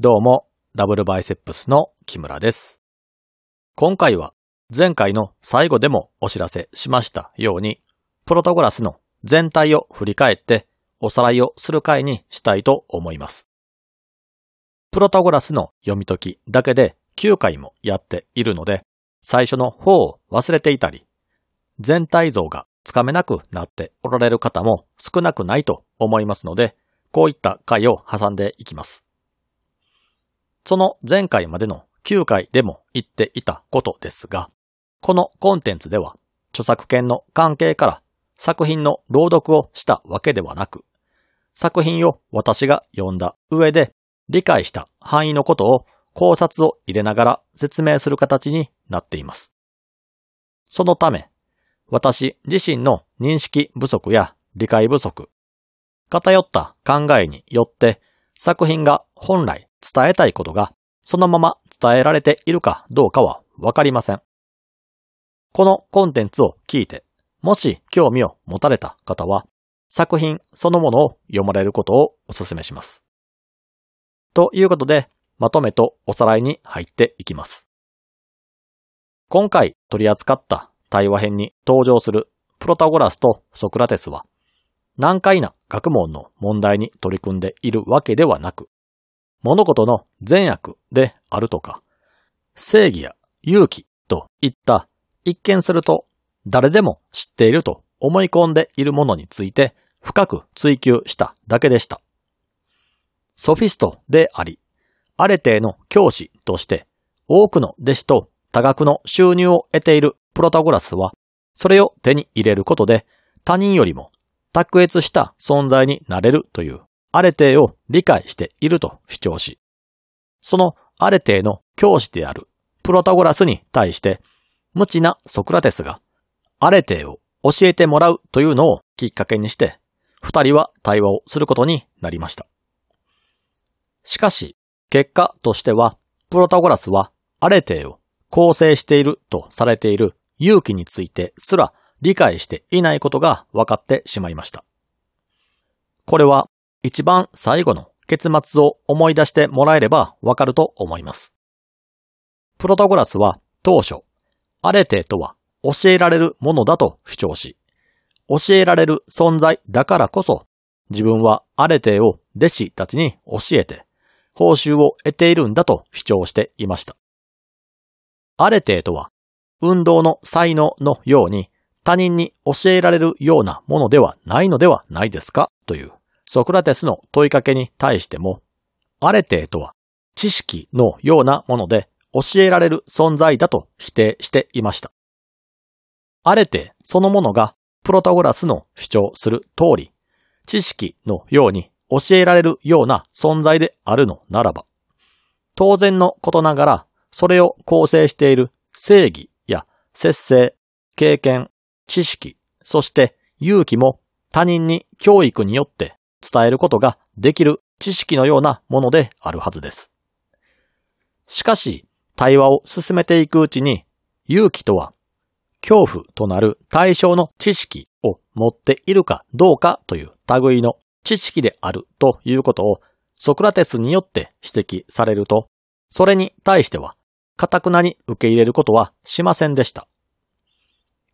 どうも、ダブルバイセップスの木村です。今回は前回の最後でもお知らせしましたように、プロトグラスの全体を振り返っておさらいをする回にしたいと思います。プロトグラスの読み解きだけで9回もやっているので、最初の方を忘れていたり、全体像がつかめなくなっておられる方も少なくないと思いますので、こういった回を挟んでいきます。その前回までの9回でも言っていたことですが、このコンテンツでは著作権の関係から作品の朗読をしたわけではなく、作品を私が読んだ上で理解した範囲のことを考察を入れながら説明する形になっています。そのため、私自身の認識不足や理解不足、偏った考えによって作品が本来伝えたいことがそのまま伝えられているかどうかはわかりません。このコンテンツを聞いて、もし興味を持たれた方は、作品そのものを読まれることをお勧めします。ということで、まとめとおさらいに入っていきます。今回取り扱った対話編に登場するプロタゴラスとソクラテスは、難解な学問の問題に取り組んでいるわけではなく、物事の善悪であるとか、正義や勇気といった一見すると誰でも知っていると思い込んでいるものについて深く追求しただけでした。ソフィストであり、あれての教師として多くの弟子と多額の収入を得ているプロタゴラスは、それを手に入れることで他人よりも卓越した存在になれるというアレテーを理解していると主張し、そのアレテーの教師であるプロタゴラスに対して、無知なソクラテスがアレテーを教えてもらうというのをきっかけにして、二人は対話をすることになりました。しかし、結果としては、プロタゴラスはアレテーを構成しているとされている勇気についてすら理解していないことが分かってしまいました。これは一番最後の結末を思い出してもらえればわかると思います。プロタゴラスは当初、アレテとは教えられるものだと主張し、教えられる存在だからこそ、自分はアレテを弟子たちに教えて、報酬を得ているんだと主張していました。アレテとは、運動の才能のように他人に教えられるようなものではないのではないですか？というソクラテスの問いかけに対しても、アレテとは知識のようなもので教えられる存在だと否定していました。アレテそのものがプロタゴラスの主張する通り、知識のように教えられるような存在であるのならば、当然のことながらそれを構成している正義や節制、経験、知識、そして勇気も他人に教育によって伝えることができる知識のようなものであるはずです。しかし、対話を進めていくうちに、勇気とは、恐怖となる対象の知識を持っているかどうかという類の知識であるということをソクラテスによって指摘されると、それに対しては、かたくなに受け入れることはしませんでした。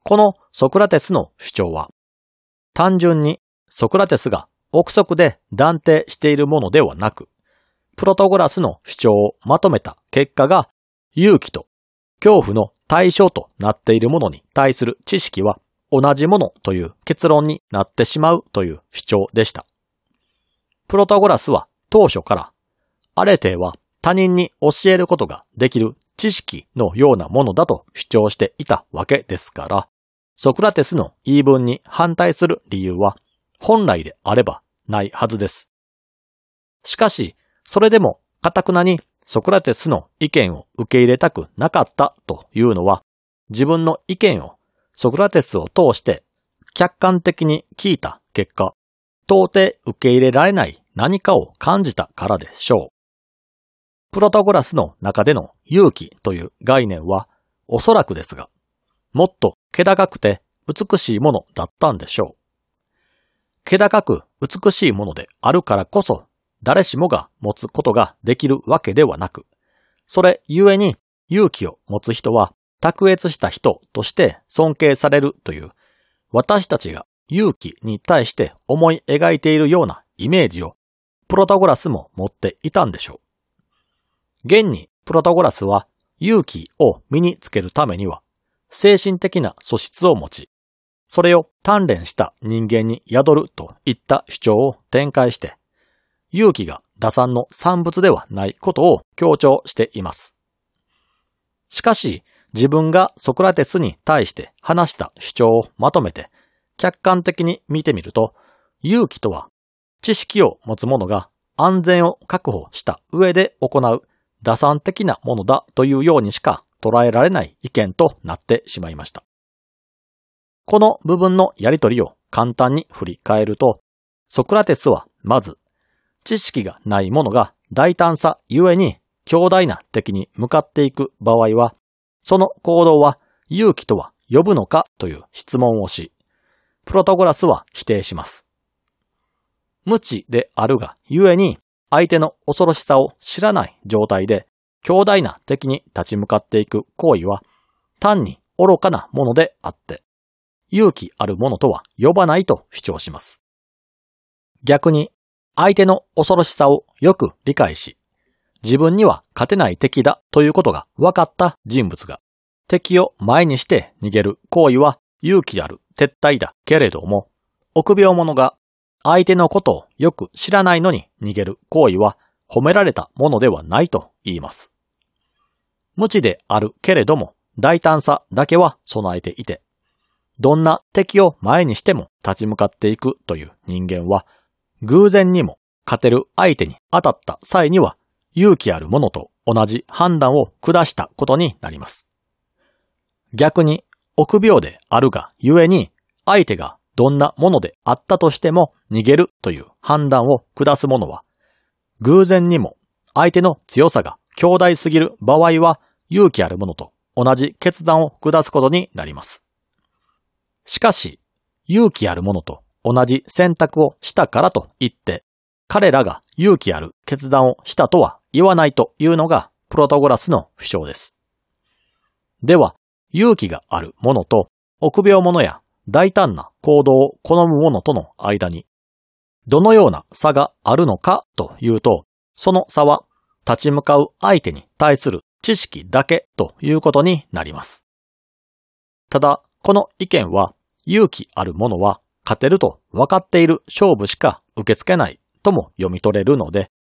このソクラテスの主張は、単純にソクラテスが憶測で断定しているものではなく、プロトゴラスの主張をまとめた結果が、勇気と恐怖の対象となっているものに対する知識は同じものという結論になってしまうという主張でした。プロトゴラスは当初から、アレテは他人に教えることができる知識のようなものだと主張していたわけですから、ソクラテスの言い分に反対する理由は本来であればないはずです。しかし、それでも、かたくなにソクラテスの意見を受け入れたくなかったというのは、自分の意見をソクラテスを通して客観的に聞いた結果、到底受け入れられない何かを感じたからでしょう。プロトゴラスの中での勇気という概念は、おそらくですが、もっと気高くて美しいものだったんでしょう。気高く美しいものであるからこそ、誰しもが持つことができるわけではなく、それゆえに勇気を持つ人は卓越した人として尊敬されるという、私たちが勇気に対して思い描いているようなイメージをプロタゴラスも持っていたんでしょう。現にプロタゴラスは勇気を身につけるためには精神的な素質を持ち、それを鍛錬した人間に宿るといった主張を展開して、勇気が打算の産物ではないことを強調しています。しかし、自分がソクラテスに対して話した主張をまとめて、客観的に見てみると、勇気とは、知識を持つ者が安全を確保した上で行う打算的なものだというようにしか捉えられない意見となってしまいました。この部分のやりとりを簡単に振り返ると、ソクラテスはまず、知識がない者が大胆さゆえに強大な敵に向かっていく場合は、その行動は勇気とは呼ぶのかという質問をし、プロタゴラスは否定します。無知であるがゆえに相手の恐ろしさを知らない状態で強大な敵に立ち向かっていく行為は単に愚かなものであって、勇気あるものとは呼ばないと主張します。逆に相手の恐ろしさをよく理解し、自分には勝てない敵だということが分かった人物が、敵を前にして逃げる行為は勇気ある撤退だけれども、臆病者が相手のことをよく知らないのに逃げる行為は褒められたものではないと言います。無知であるけれども大胆さだけは備えていて、どんな敵を前にしても立ち向かっていくという人間は、偶然にも勝てる相手に当たった際には勇気ある者と同じ判断を下したことになります。逆に臆病であるがゆえに相手がどんなものであったとしても逃げるという判断を下す者は偶然にも相手の強さが強大すぎる場合は勇気ある者と同じ決断を下すことになります。しかし勇気ある者と同じ選択をしたからといって彼らが勇気ある決断をしたとは言わないというのがプロトゴラスの主張です。では、勇気がある者と臆病者や大胆な行動を好む者との間に、どのような差があるのかというと、その差は立ち向かう相手に対する知識だけということになります。ただ、この意見は勇気ある者は勝てると分かっている勝負しか受け付けないとも読み取れるので、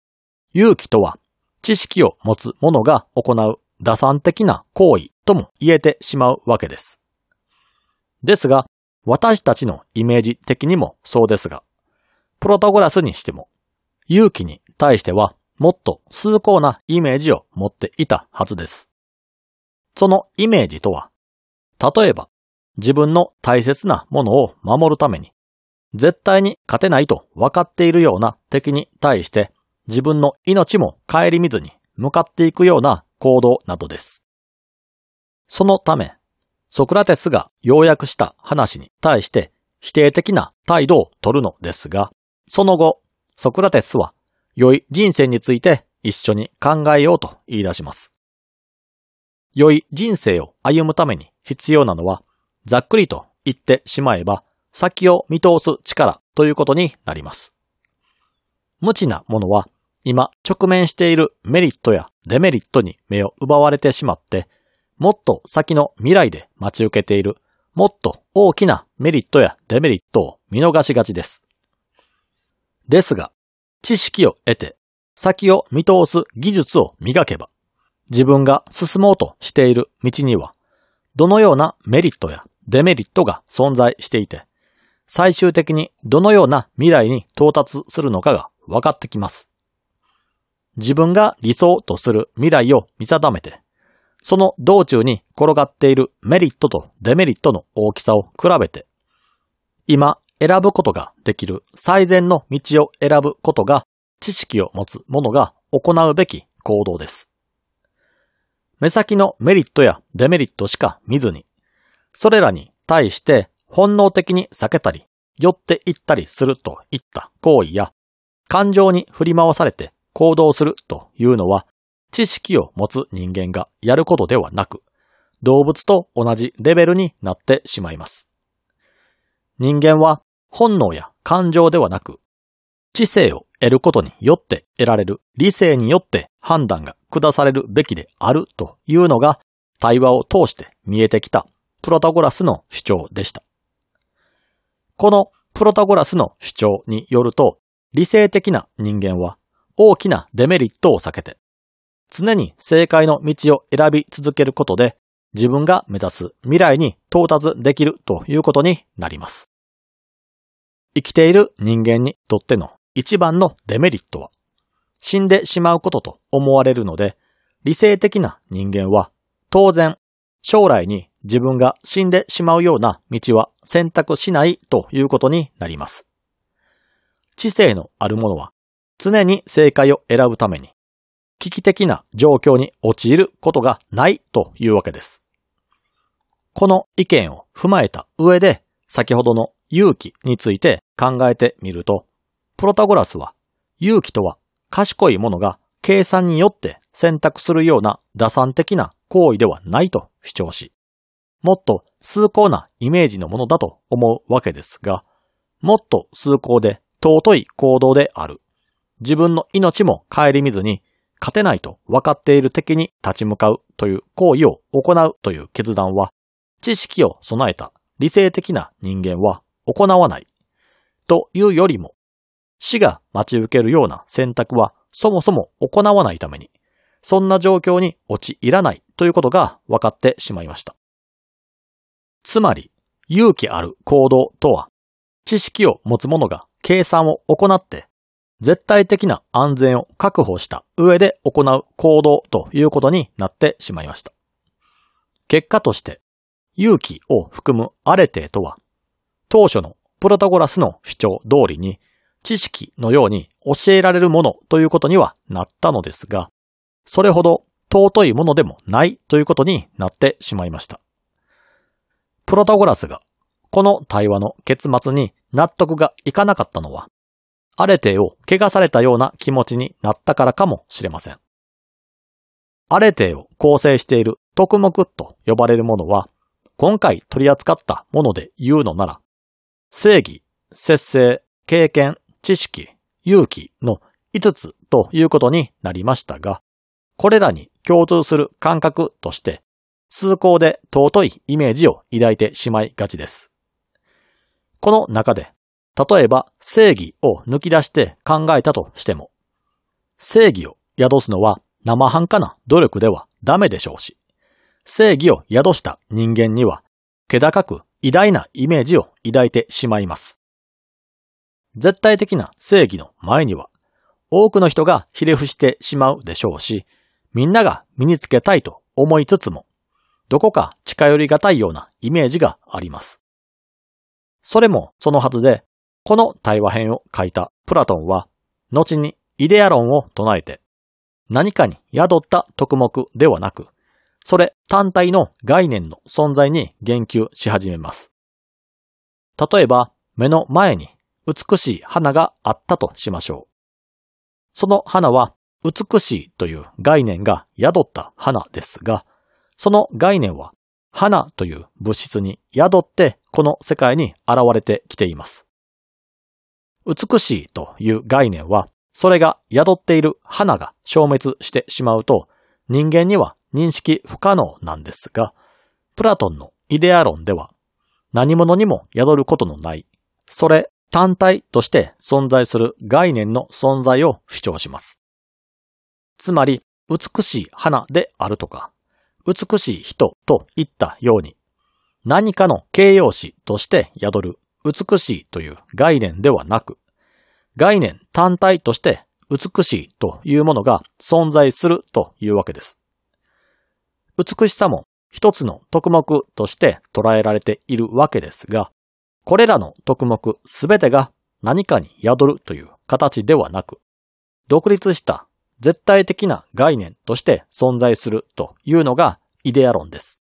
勇気とは知識を持つ者が行う打算的な行為とも言えてしまうわけです。ですが、私たちのイメージ的にもそうですが、プロトゴラスにしても、勇気に対してはもっと崇高なイメージを持っていたはずです。そのイメージとは、例えば自分の大切なものを守るために、絶対に勝てないと分かっているような敵に対して自分の命も顧みずに向かっていくような行動などです。そのため、ソクラテスが要約した話に対して否定的な態度を取るのですが、その後、ソクラテスは良い人生について一緒に考えようと言い出します。良い人生を歩むために必要なのは、ざっくりと言ってしまえば、先を見通す力ということになります。無知なものは今直面しているメリットやデメリットに目を奪われてしまって、もっと先の未来で待ち受けている、もっと大きなメリットやデメリットを見逃しがちです。ですが、知識を得て、先を見通す技術を磨けば、自分が進もうとしている道には、どのようなメリットやデメリットが存在していて、最終的にどのような未来に到達するのかが分かってきます。自分が理想とする未来を見定めて、その道中に転がっているメリットとデメリットの大きさを比べて、今選ぶことができる最善の道を選ぶことが知識を持つ者が行うべき行動です。目先のメリットやデメリットしか見ずに、それらに対して本能的に避けたり、寄っていったりするといった行為や感情に振り回されて行動するというのは、知識を持つ人間がやることではなく、動物と同じレベルになってしまいます。人間は本能や感情ではなく、知性を得ることによって得られる理性によって判断が下されるべきであるというのが対話を通して見えてきたプロタゴラスの主張でした。このプロタゴラスの主張によると、理性的な人間は大きなデメリットを避けて、常に正解の道を選び続けることで自分が目指す未来に到達できるということになります。生きている人間にとっての一番のデメリットは、死んでしまうことと思われるので、理性的な人間は当然将来に自分が死んでしまうような道は選択しないということになります。知性のあるものは常に正解を選ぶために危機的な状況に陥ることがないというわけです。この意見を踏まえた上で先ほどの勇気について考えてみると、プロタゴラスは勇気とは賢いものが計算によって選択するような打算的な行為ではないと主張し、もっと崇高なイメージのものだと思うわけですが、もっと崇高で尊い行動である。自分の命も顧みずに勝てないと分かっている敵に立ち向かうという行為を行うという決断は、知識を備えた理性的な人間は行わないというよりも、死が待ち受けるような選択はそもそも行わないために、そんな状況に陥らないということが分かってしまいました。つまり、勇気ある行動とは、知識を持つ者が計算を行って絶対的な安全を確保した上で行う行動ということになってしまいました。結果として、勇気を含むアレテとは、当初のプロタゴラスの主張通りに知識のように教えられるものということにはなったのですが、それほど尊いものでもないということになってしまいました。プロタゴラスがこの対話の結末に納得がいかなかったのは、アレテを怪我されたような気持ちになったからかもしれません。アレテを構成している特目と呼ばれるものは、今回取り扱ったもので言うのなら、正義、節制、経験、知識、勇気の5つということになりましたが、これらに共通する感覚として、崇高で尊いイメージを抱いてしまいがちです。この中で例えば正義を抜き出して考えたとしても、正義を宿すのは生半可な努力ではダメでしょうし、正義を宿した人間には、気高く偉大なイメージを抱いてしまいます。絶対的な正義の前には、多くの人がひれ伏してしまうでしょうし、みんなが身につけたいと思いつつも、どこか近寄りがたいようなイメージがあります。それもそのはずで、この対話編を書いたプラトンは、後にイデア論を唱えて、何かに宿った特目ではなく、それ単体の概念の存在に言及し始めます。例えば、目の前に美しい花があったとしましょう。その花は美しいという概念が宿った花ですが、その概念は花という物質に宿ってこの世界に現れてきています。美しいという概念は、それが宿っている花が消滅してしまうと、人間には認識不可能なんですが、プラトンのイデア論では、何者にも宿ることのない、それ単体として存在する概念の存在を主張します。つまり、美しい花であるとか、美しい人といったように、何かの形容詞として宿る美しいという概念ではなく、概念単体として美しいというものが存在するというわけです。美しさも一つの特目として捉えられているわけですが、これらの特目すべてが何かに宿るという形ではなく、独立した絶対的な概念として存在するというのがイデア論です。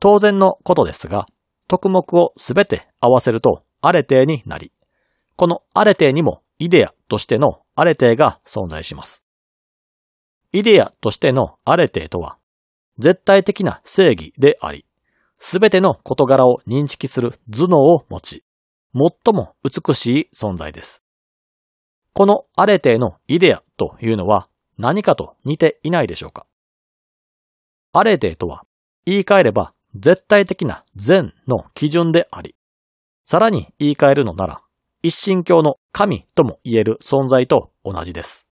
当然のことですが、特目をすべて合わせるとアレテになり、このアレテにもイデアとしてのアレテが存在します。イデアとしてのアレテとは、絶対的な正義であり、すべての事柄を認識する頭脳を持ち、最も美しい存在です。このアレテのイデアというのは何かと似ていないでしょうか？アレテとは言い換えれば絶対的な善の基準であり、さらに言い換えるのなら一神教の神とも言える存在と同じです。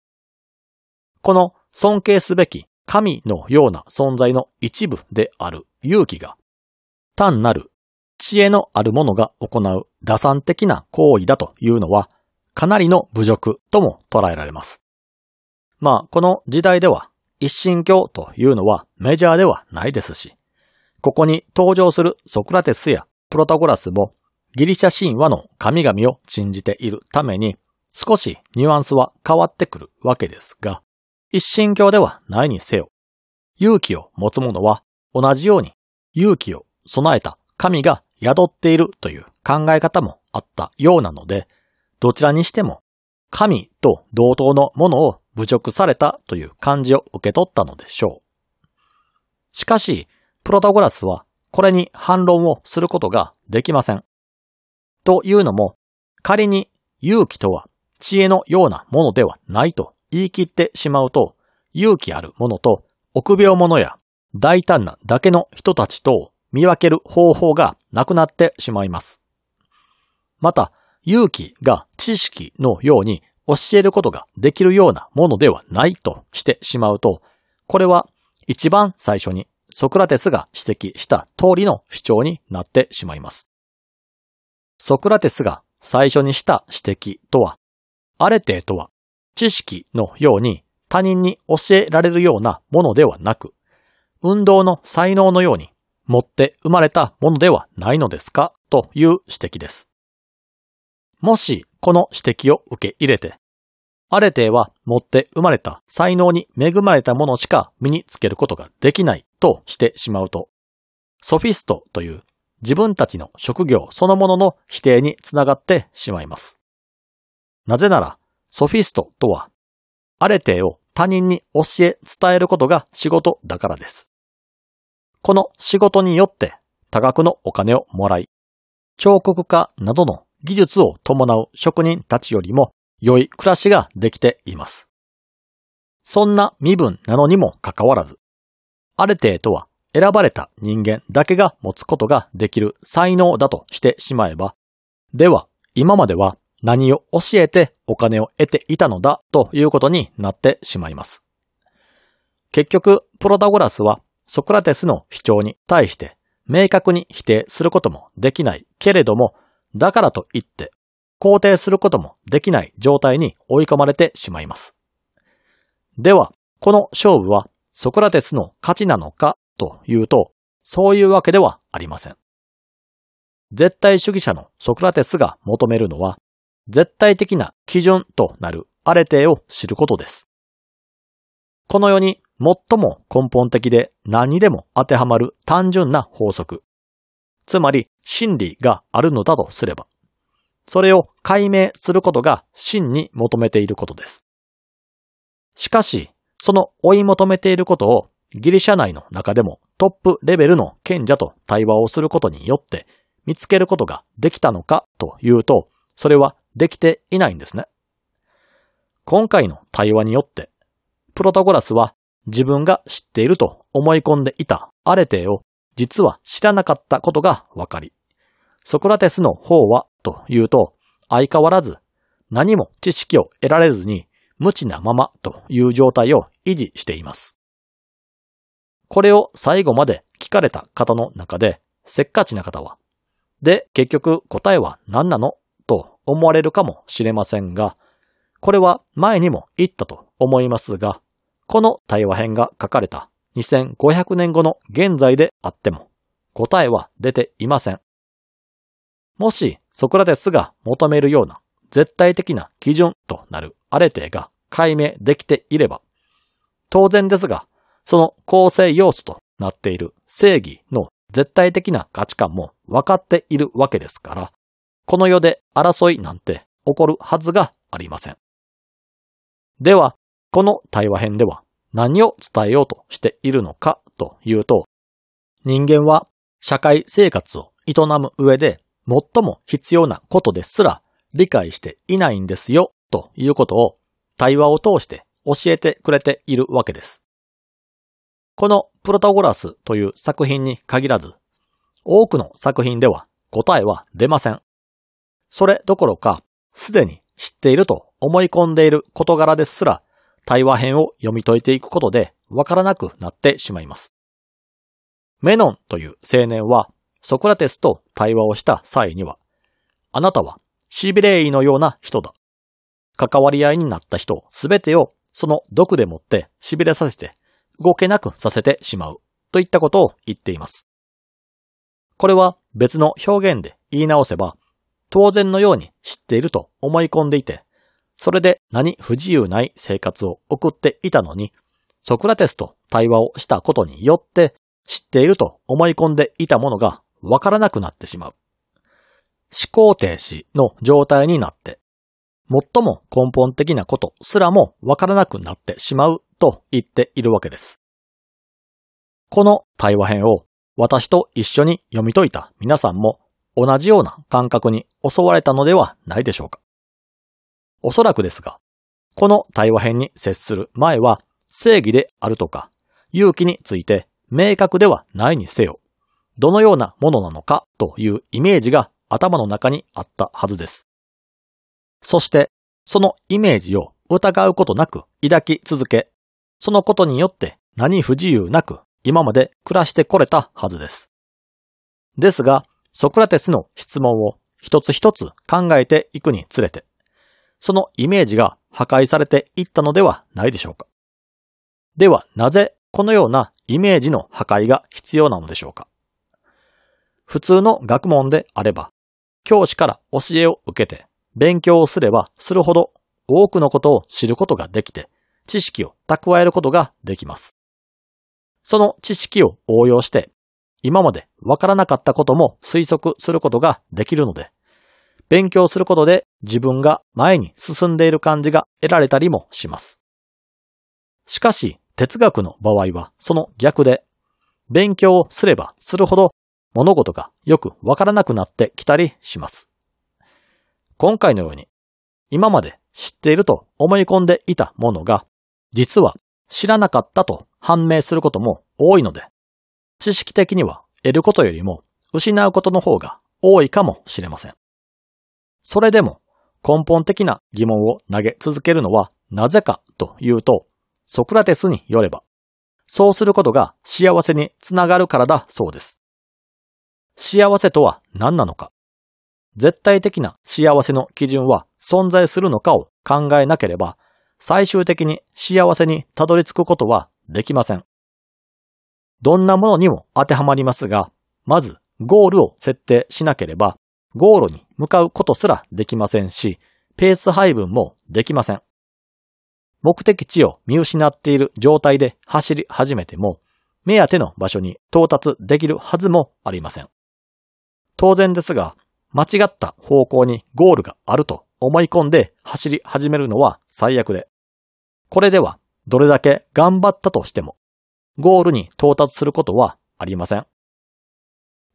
この尊敬すべき神のような存在の一部である勇気が、単なる知恵のある者が行う打算的な行為だというのは、かなりの侮辱とも捉えられます。まあ、この時代では、一神教というのはメジャーではないですし、ここに登場するソクラテスやプロタゴラスもギリシャ神話の神々を信じているために少しニュアンスは変わってくるわけですが、一神教ではないにせよ、勇気を持つ者は同じように勇気を備えた神が宿っているという考え方もあったようなので、どちらにしても神と同等のものを侮辱されたという感じを受け取ったのでしょう。しかし、プロタゴラスはこれに反論をすることができません。というのも、仮に勇気とは知恵のようなものではないと言い切ってしまうと、勇気あるものと臆病者や大胆なだけの人たちと見分ける方法がなくなってしまいます。また、勇気が知識のように教えることができるようなものではないとしてしまうと、これは一番最初にソクラテスが指摘した通りの主張になってしまいます。ソクラテスが最初にした指摘とは、アレテとは知識のように他人に教えられるようなものではなく、運動の才能のように持って生まれたものではないのですか？という指摘です。もしこの指摘を受け入れて、アレテは持って生まれた才能に恵まれたものしか身につけることができないとしてしまうと、ソフィストという自分たちの職業そのものの否定につながってしまいます。なぜなら、ソフィストとは、アレテを他人に教え伝えることが仕事だからです。この仕事によって多額のお金をもらい、彫刻家などの技術を伴う職人たちよりも良い暮らしができています。そんな身分なのにもかかわらず、アレテとは選ばれた人間だけが持つことができる才能だとしてしまえば、では、今までは何を教えてお金を得ていたのだということになってしまいます。結局、プロタゴラスはソクラテスの主張に対して明確に否定することもできないけれども、だからといって肯定することもできない状態に追い込まれてしまいます。では、この勝負はソクラテスの勝ちなのかというと、そういうわけではありません。絶対主義者のソクラテスが求めるのは、絶対的な基準となるアレテを知ることです。この世に最も根本的で何にでも当てはまる単純な法則、つまり真理があるのだとすれば、それを解明することが真に求めていることです。しかし、その追い求めていることをギリシャ内の中でもトップレベルの賢者と対話をすることによって見つけることができたのかというと、それはできていないんですね。今回の対話によって、プロタゴラスは自分が知っていると思い込んでいたアレテーを実は知らなかったことがわかり、ソクラテスの方はというと相変わらず何も知識を得られずに無知なままという状態を維持しています。これを最後まで聞かれた方の中で、せっかちな方は、で、結局答えは何なのと思われるかもしれませんが、これは前にも言ったと思いますが、この対話編が書かれた2500年後の現在であっても、答えは出ていません。もし、ソクラテスが求めるような絶対的な基準となるアレテが解明できていれば、当然ですが、その構成要素となっている正義の絶対的な価値観も分かっているわけですから、この世で争いなんて起こるはずがありません。では、この対話編では何を伝えようとしているのかというと、人間は社会生活を営む上で最も必要なことですら理解していないんですよということを対話を通して教えてくれているわけです。このプロタゴラスという作品に限らず、多くの作品では答えは出ません。それどころか、すでに知っていると思い込んでいる事柄ですら、対話編を読み解いていくことでわからなくなってしまいます。メノンという青年は、ソクラテスと対話をした際には、あなたはシビレイのような人だ。関わり合いになった人すべてをその毒でもって痺れさせて動けなくさせてしまうといったことを言っています。これは別の表現で言い直せば、当然のように知っていると思い込んでいて、それで何不自由ない生活を送っていたのに、ソクラテスと対話をしたことによって知っていると思い込んでいたものがわからなくなってしまう。思考停止の状態になって、最も根本的なことすらもわからなくなってしまうと言っているわけです。この対話編を私と一緒に読み解いた皆さんも同じような感覚に襲われたのではないでしょうか。おそらくですが、この対話編に接する前は正義であるとか勇気について明確ではないにせよ、どのようなものなのかというイメージが頭の中にあったはずです。そして、そのイメージを疑うことなく抱き続け、そのことによって何不自由なく今まで暮らしてこれたはずです。ですが、ソクラテスの質問を一つ一つ考えていくにつれて、そのイメージが破壊されていったのではないでしょうか。では、なぜこのようなイメージの破壊が必要なのでしょうか。普通の学問であれば、教師から教えを受けて勉強をすればするほど多くのことを知ることができて、知識を蓄えることができます。その知識を応用して、今までわからなかったことも推測することができるので、勉強することで自分が前に進んでいる感じが得られたりもします。しかし、哲学の場合はその逆で、勉強をすればするほど物事がよくわからなくなってきたりします。今回のように、今まで知っていると思い込んでいたものが、実は知らなかったと判明することも多いので、知識的には得ることよりも失うことの方が多いかもしれません。それでも根本的な疑問を投げ続けるのはなぜかというと、ソクラテスによれば、そうすることが幸せにつながるからだそうです。幸せとは何なのか絶対的な幸せの基準は存在するのかを考えなければ、最終的に幸せにたどり着くことはできません。どんなものにも当てはまりますが、まずゴールを設定しなければ、ゴールに向かうことすらできませんし、ペース配分もできません。目的地を見失っている状態で走り始めても、目当ての場所に到達できるはずもありません。当然ですが、間違った方向にゴールがあると思い込んで走り始めるのは最悪で、これではどれだけ頑張ったとしても、ゴールに到達することはありません。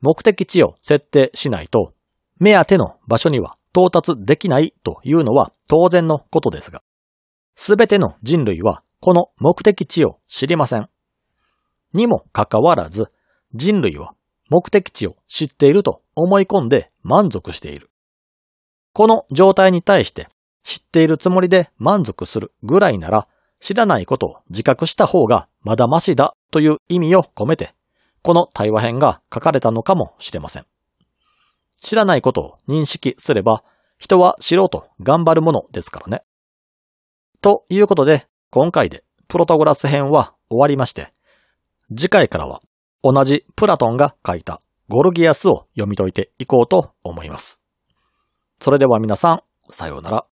目的地を設定しないと、目当ての場所には到達できないというのは当然のことですが、すべての人類はこの目的地を知りません。にもかかわらず、人類は目的地を知っていると思い込んで満足している。この状態に対して知っているつもりで満足するぐらいなら知らないことを自覚した方がまだましだという意味を込めてこの対話編が書かれたのかもしれません。知らないことを認識すれば人は知ろうと頑張るものですからね。ということで今回でプロトゴラス編は終わりまして次回からは同じプラトンが書いたゴルギアスを読み解いていこうと思います。それでは皆さん、さようなら。